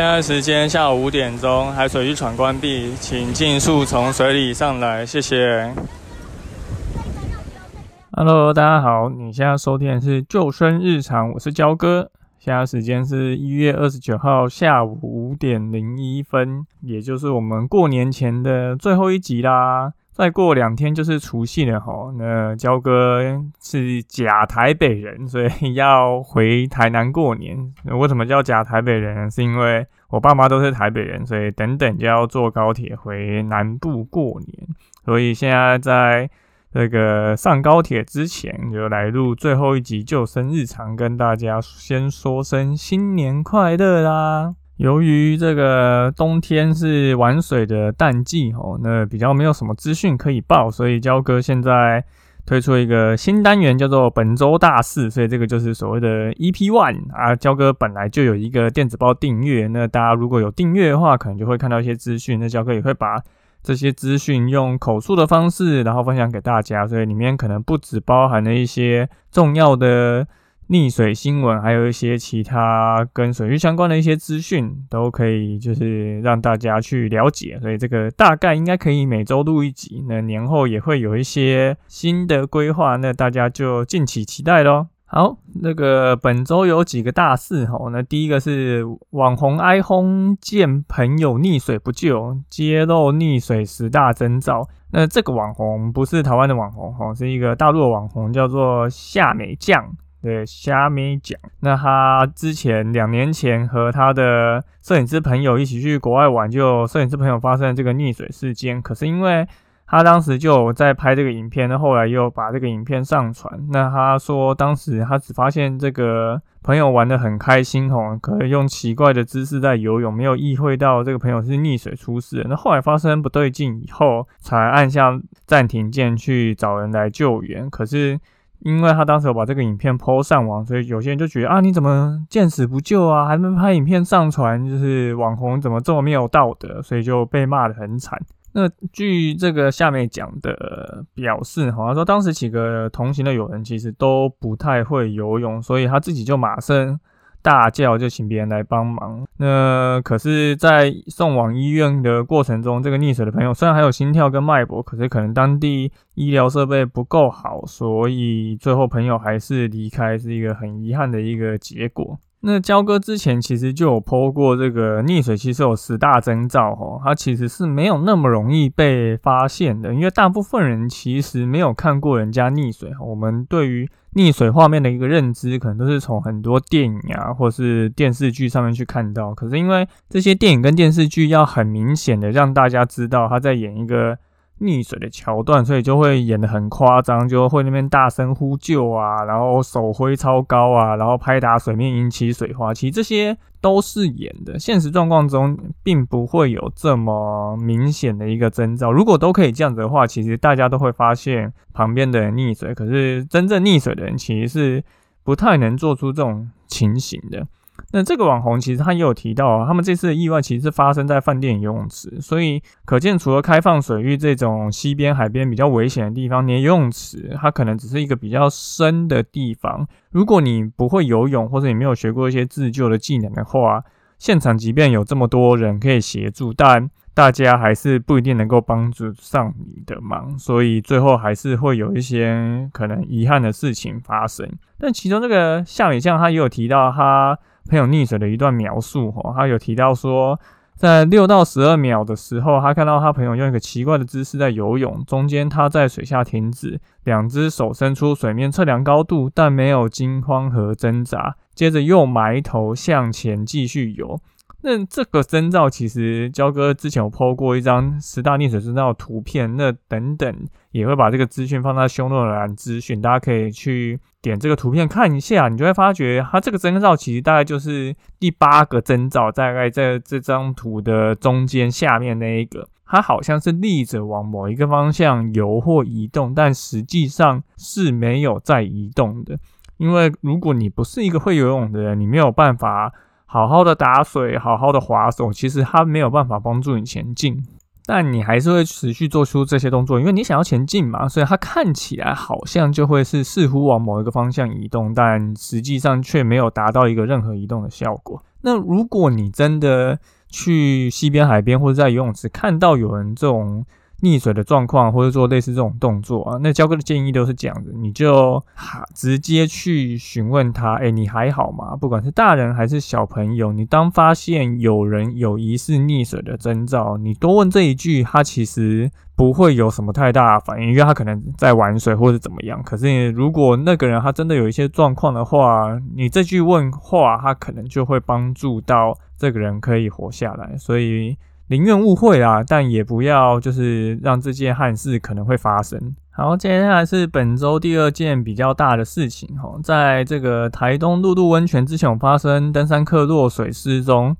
现在时间下午五点钟，海水浴场关闭，请尽速从水里上来，谢谢。Hello，大家好，你现在收听的是救生日常，我是焦哥。现在时间是一月二十九号下午五点零一分，也就是我们过年前的最后一集啦。再过两天就是除夕了哈。那焦哥是假台北人，所以要回台南过年。为什么叫假台北人？是因为我爸妈都是台北人，所以等等就要坐高铁回南部过年。所以现在在这个上高铁之前，就来录最后一集救生日常，跟大家先说声新年快乐啦！由于这个冬天是玩水的淡季哦，那比较没有什么资讯可以报，所以焦哥现在推出一个新单元，叫做本周大事。所以这个就是所谓的 EP One 啊。焦哥本来就有一个电子报订阅，那大家如果有订阅的话，可能就会看到一些资讯。那焦哥也会把这些资讯用口述的方式，然后分享给大家。所以里面可能不只包含了一些重要的。溺水新闻，还有一些其他跟水域相关的一些资讯，都可以就是让大家去了解。所以这个大概应该可以每周录一集。那年后也会有一些新的规划，那大家就敬请期待喽。好，那个本周有几个大事哈。那第一个是网红 iPhone 见朋友溺水不救，揭露溺水十大征兆。那这个网红不是台湾的网红哈，是一个大陆的网红，叫做夏美酱。对，虾米讲，那他之前两年前和他的摄影师朋友一起去国外玩，就摄影师朋友发生这个溺水事件。可是因为他当时就在拍这个影片，那后来又把这个影片上传。那他说当时他只发现这个朋友玩的很开心吼，可以用奇怪的姿势在游泳，没有意会到这个朋友是溺水出事。那后来发生不对劲以后，才按下暂停键去找人来救援。可是。因为他当时有把这个影片 PO 上网，所以有些人就觉得啊，你怎么见死不救啊？还没拍影片上传，就是网红怎么这么没有道德？所以就被骂得很惨。那据这个下面讲的表示，好像说当时几个同行的友人其实都不太会游泳，所以他自己就马上。大叫就请别人来帮忙。那可是，在送往医院的过程中，这个溺水的朋友虽然还有心跳跟脉搏，可是可能当地医疗设备不够好，所以最后朋友还是离开，是一个很遗憾的一个结果。那焦哥之前其实就有剖过这个溺水，其实有十大征兆哦，它其实是没有那么容易被发现的，因为大部分人其实没有看过人家溺水。我们对于溺水画面的一个认知，可能都是从很多电影啊，或是电视剧上面去看到。可是因为这些电影跟电视剧要很明显的让大家知道他在演一个。溺水的桥段，所以就会演得很夸张，就会那边大声呼救啊，然后手挥超高啊，然后拍打水面引起水花。其实这些都是演的，现实状况中并不会有这么明显的一个征兆。如果都可以这样子的话，其实大家都会发现旁边的人溺水。可是真正溺水的人其实是不太能做出这种情形的。那这个网红其实他也有提到，他们这次的意外其实是发生在饭店游泳池，所以可见除了开放水域这种西边、海边比较危险的地方，连游泳池它可能只是一个比较深的地方。如果你不会游泳，或者你没有学过一些自救的技能的话，现场即便有这么多人可以协助，但大家还是不一定能够帮助上你的忙，所以最后还是会有一些可能遗憾的事情发生。但其中这个夏美酱他也有提到他。朋友溺水的一段描述，哈，他有提到说，在六到十二秒的时候，他看到他朋友用一个奇怪的姿势在游泳，中间他在水下停止，两只手伸出水面测量高度，但没有惊慌和挣扎，接着又埋头向前继续游。那这个征兆其实焦哥之前有 po 过一张十大溺水征兆图片，那等等也会把这个资讯放在胸诺栏资讯，大家可以去点这个图片看一下，你就会发觉它这个征兆其实大概就是第八个征兆，大概在这张图的中间下面那一个，它好像是立着往某一个方向游或移动，但实际上是没有在移动的，因为如果你不是一个会游泳的人，你没有办法。好好的打水，好好的划手，其实它没有办法帮助你前进，但你还是会持续做出这些动作，因为你想要前进嘛，所以它看起来好像就会是似乎往某一个方向移动，但实际上却没有达到一个任何移动的效果。那如果你真的去西边、海边或者在游泳池看到有人这种，溺水的状况，或者做类似这种动作啊，那焦哥的建议都是这样子，你就直接去询问他，哎，你还好吗？不管是大人还是小朋友，你当发现有人有疑似溺水的征兆，你多问这一句，他其实不会有什么太大反应，因为他可能在玩水或者怎么样。可是如果那个人他真的有一些状况的话，你这句问话，他可能就会帮助到这个人可以活下来，所以。宁愿误会啊，但也不要就是让这件憾事可能会发生。好，接下来是本周第二件比较大的事情哈，在这个台东露露温泉之前发生登山客落水失踪，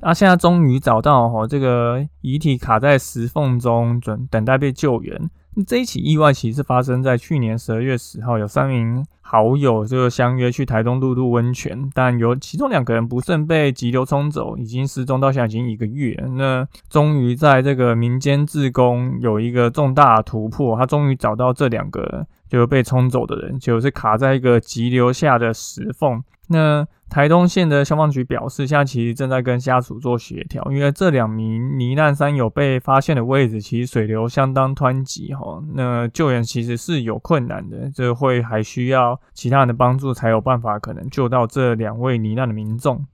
啊，现在终于找到哈，这个遗体卡在石缝中，准等待被救援。这一起意外其实发生在去年十二月十号，有三名好友就相约去台东露露温泉，但有其中两个人不慎被急流冲走，已经失踪到现在已经一个月。那终于在这个民间自工有一个重大突破，他终于找到这两个就被冲走的人，就是卡在一个急流下的石缝。那台东县的消防局表示，现在其实正在跟家属做协调，因为这两名罹难山友被发现的位置其实水流相当湍急哈，那救援其实是有困难的，这会还需要其他人的帮助才有办法可能救到这两位罹难的民众。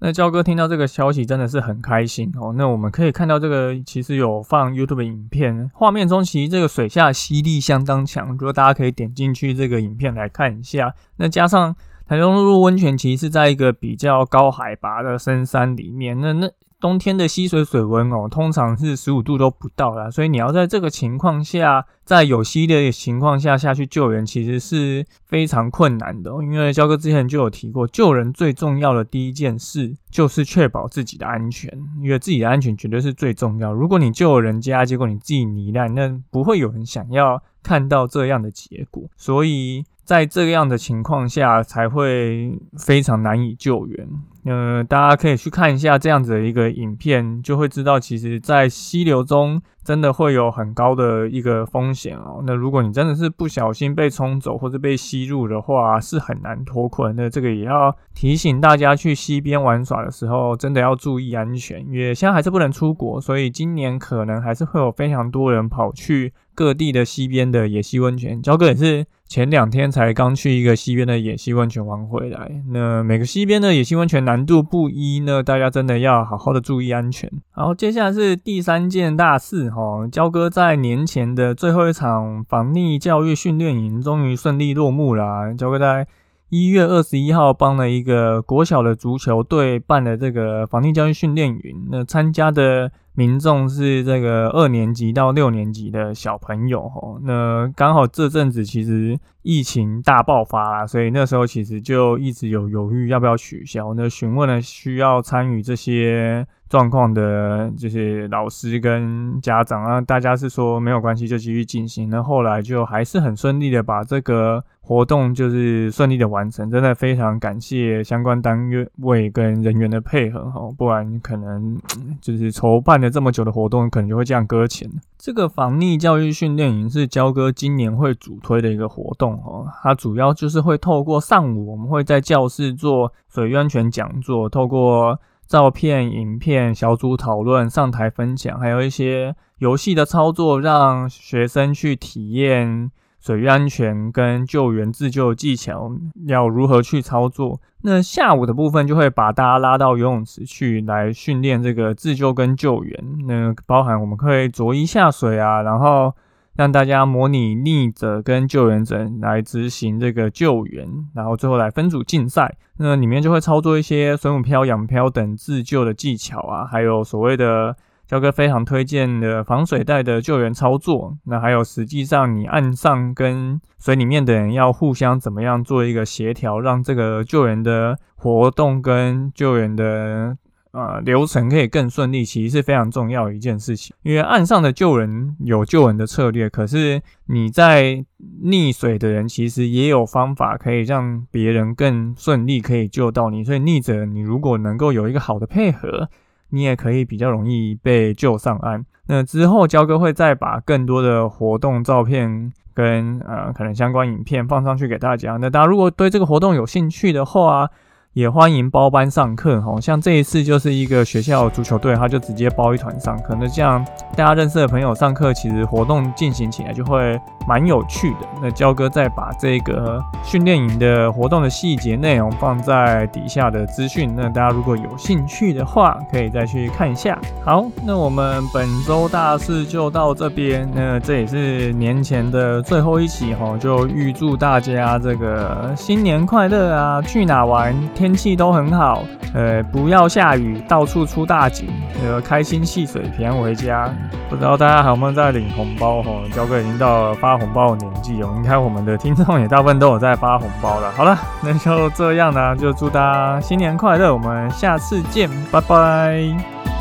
那焦哥听到这个消息真的是很开心哦。那我们可以看到这个其实有放 YouTube 影片，画面中其实这个水下吸力相当强，如果大家可以点进去这个影片来看一下，那加上。台中露温泉其实是在一个比较高海拔的深山里面，那那冬天的溪水水温哦，通常是十五度都不到啦，所以你要在这个情况下，在有溪的情况下下去救援，其实是非常困难的。因为焦哥之前就有提过，救人最重要的第一件事就是确保自己的安全，因为自己的安全绝对是最重要。如果你救了人家，结果你自己罹难，那不会有人想要看到这样的结果，所以。在这样的情况下，才会非常难以救援。呃，大家可以去看一下这样子的一个影片，就会知道，其实，在溪流中真的会有很高的一个风险哦。那如果你真的是不小心被冲走或者被吸入的话，是很难脱困。那这个也要提醒大家，去溪边玩耍的时候，真的要注意安全，因为现在还是不能出国，所以今年可能还是会有非常多人跑去各地的溪边的野溪温泉。焦哥也是。前两天才刚去一个溪边的野溪温泉玩回来，那每个溪边的野溪温泉难度不一，呢大家真的要好好的注意安全。好，接下来是第三件大事哈，焦哥在年前的最后一场防溺教育训练营终于顺利落幕了，焦哥在。一月二十一号，帮了一个国小的足球队办了这个防疫教育训练营。那参加的民众是这个二年级到六年级的小朋友哈。那刚好这阵子其实疫情大爆发啦，所以那时候其实就一直有犹豫要不要取消。那询问了需要参与这些状况的这些老师跟家长啊，大家是说没有关系，就继续进行。那后来就还是很顺利的把这个。活动就是顺利的完成，真的非常感谢相关单位跟人员的配合哈，不然可能就是筹办了这么久的活动，可能就会这样搁浅。这个防溺教育训练营是焦哥今年会主推的一个活动哈，它主要就是会透过上午我们会在教室做水域安全讲座，透过照片、影片、小组讨论、上台分享，还有一些游戏的操作，让学生去体验。水域安全跟救援自救技巧要如何去操作？那下午的部分就会把大家拉到游泳池去来训练这个自救跟救援。那包含我们可以着衣下水啊，然后让大家模拟溺者跟救援者来执行这个救援，然后最后来分组竞赛。那里面就会操作一些水母漂、仰漂等自救的技巧啊，还有所谓的。焦哥非常推荐的防水袋的救援操作，那还有实际上你岸上跟水里面的人要互相怎么样做一个协调，让这个救援的活动跟救援的呃流程可以更顺利，其实是非常重要的一件事情。因为岸上的救人有救人的策略，可是你在溺水的人其实也有方法可以让别人更顺利可以救到你，所以溺者你如果能够有一个好的配合。你也可以比较容易被救上岸。那之后，焦哥会再把更多的活动照片跟呃可能相关影片放上去给大家。那大家如果对这个活动有兴趣的话，也欢迎包班上课哈。像这一次就是一个学校足球队，他就直接包一团上课。那这样大家认识的朋友上课，其实活动进行起来就会蛮有趣的。那焦哥再把这个训练营的活动的细节内容放在底下的资讯，那大家如果有兴趣的话，可以再去看一下。好，那我们本周大事就到这边。那这也是年前的最后一期哈，就预祝大家这个新年快乐啊！去哪玩？天天气都很好，呃，不要下雨，到处出大景，呃，开心戏水，平安回家。不知道大家还有没有在领红包哈？焦哥已经到了发红包的年纪哦，应该我们的听众也大部分都有在发红包了。好了，那就这样呢，就祝大家新年快乐，我们下次见，拜拜。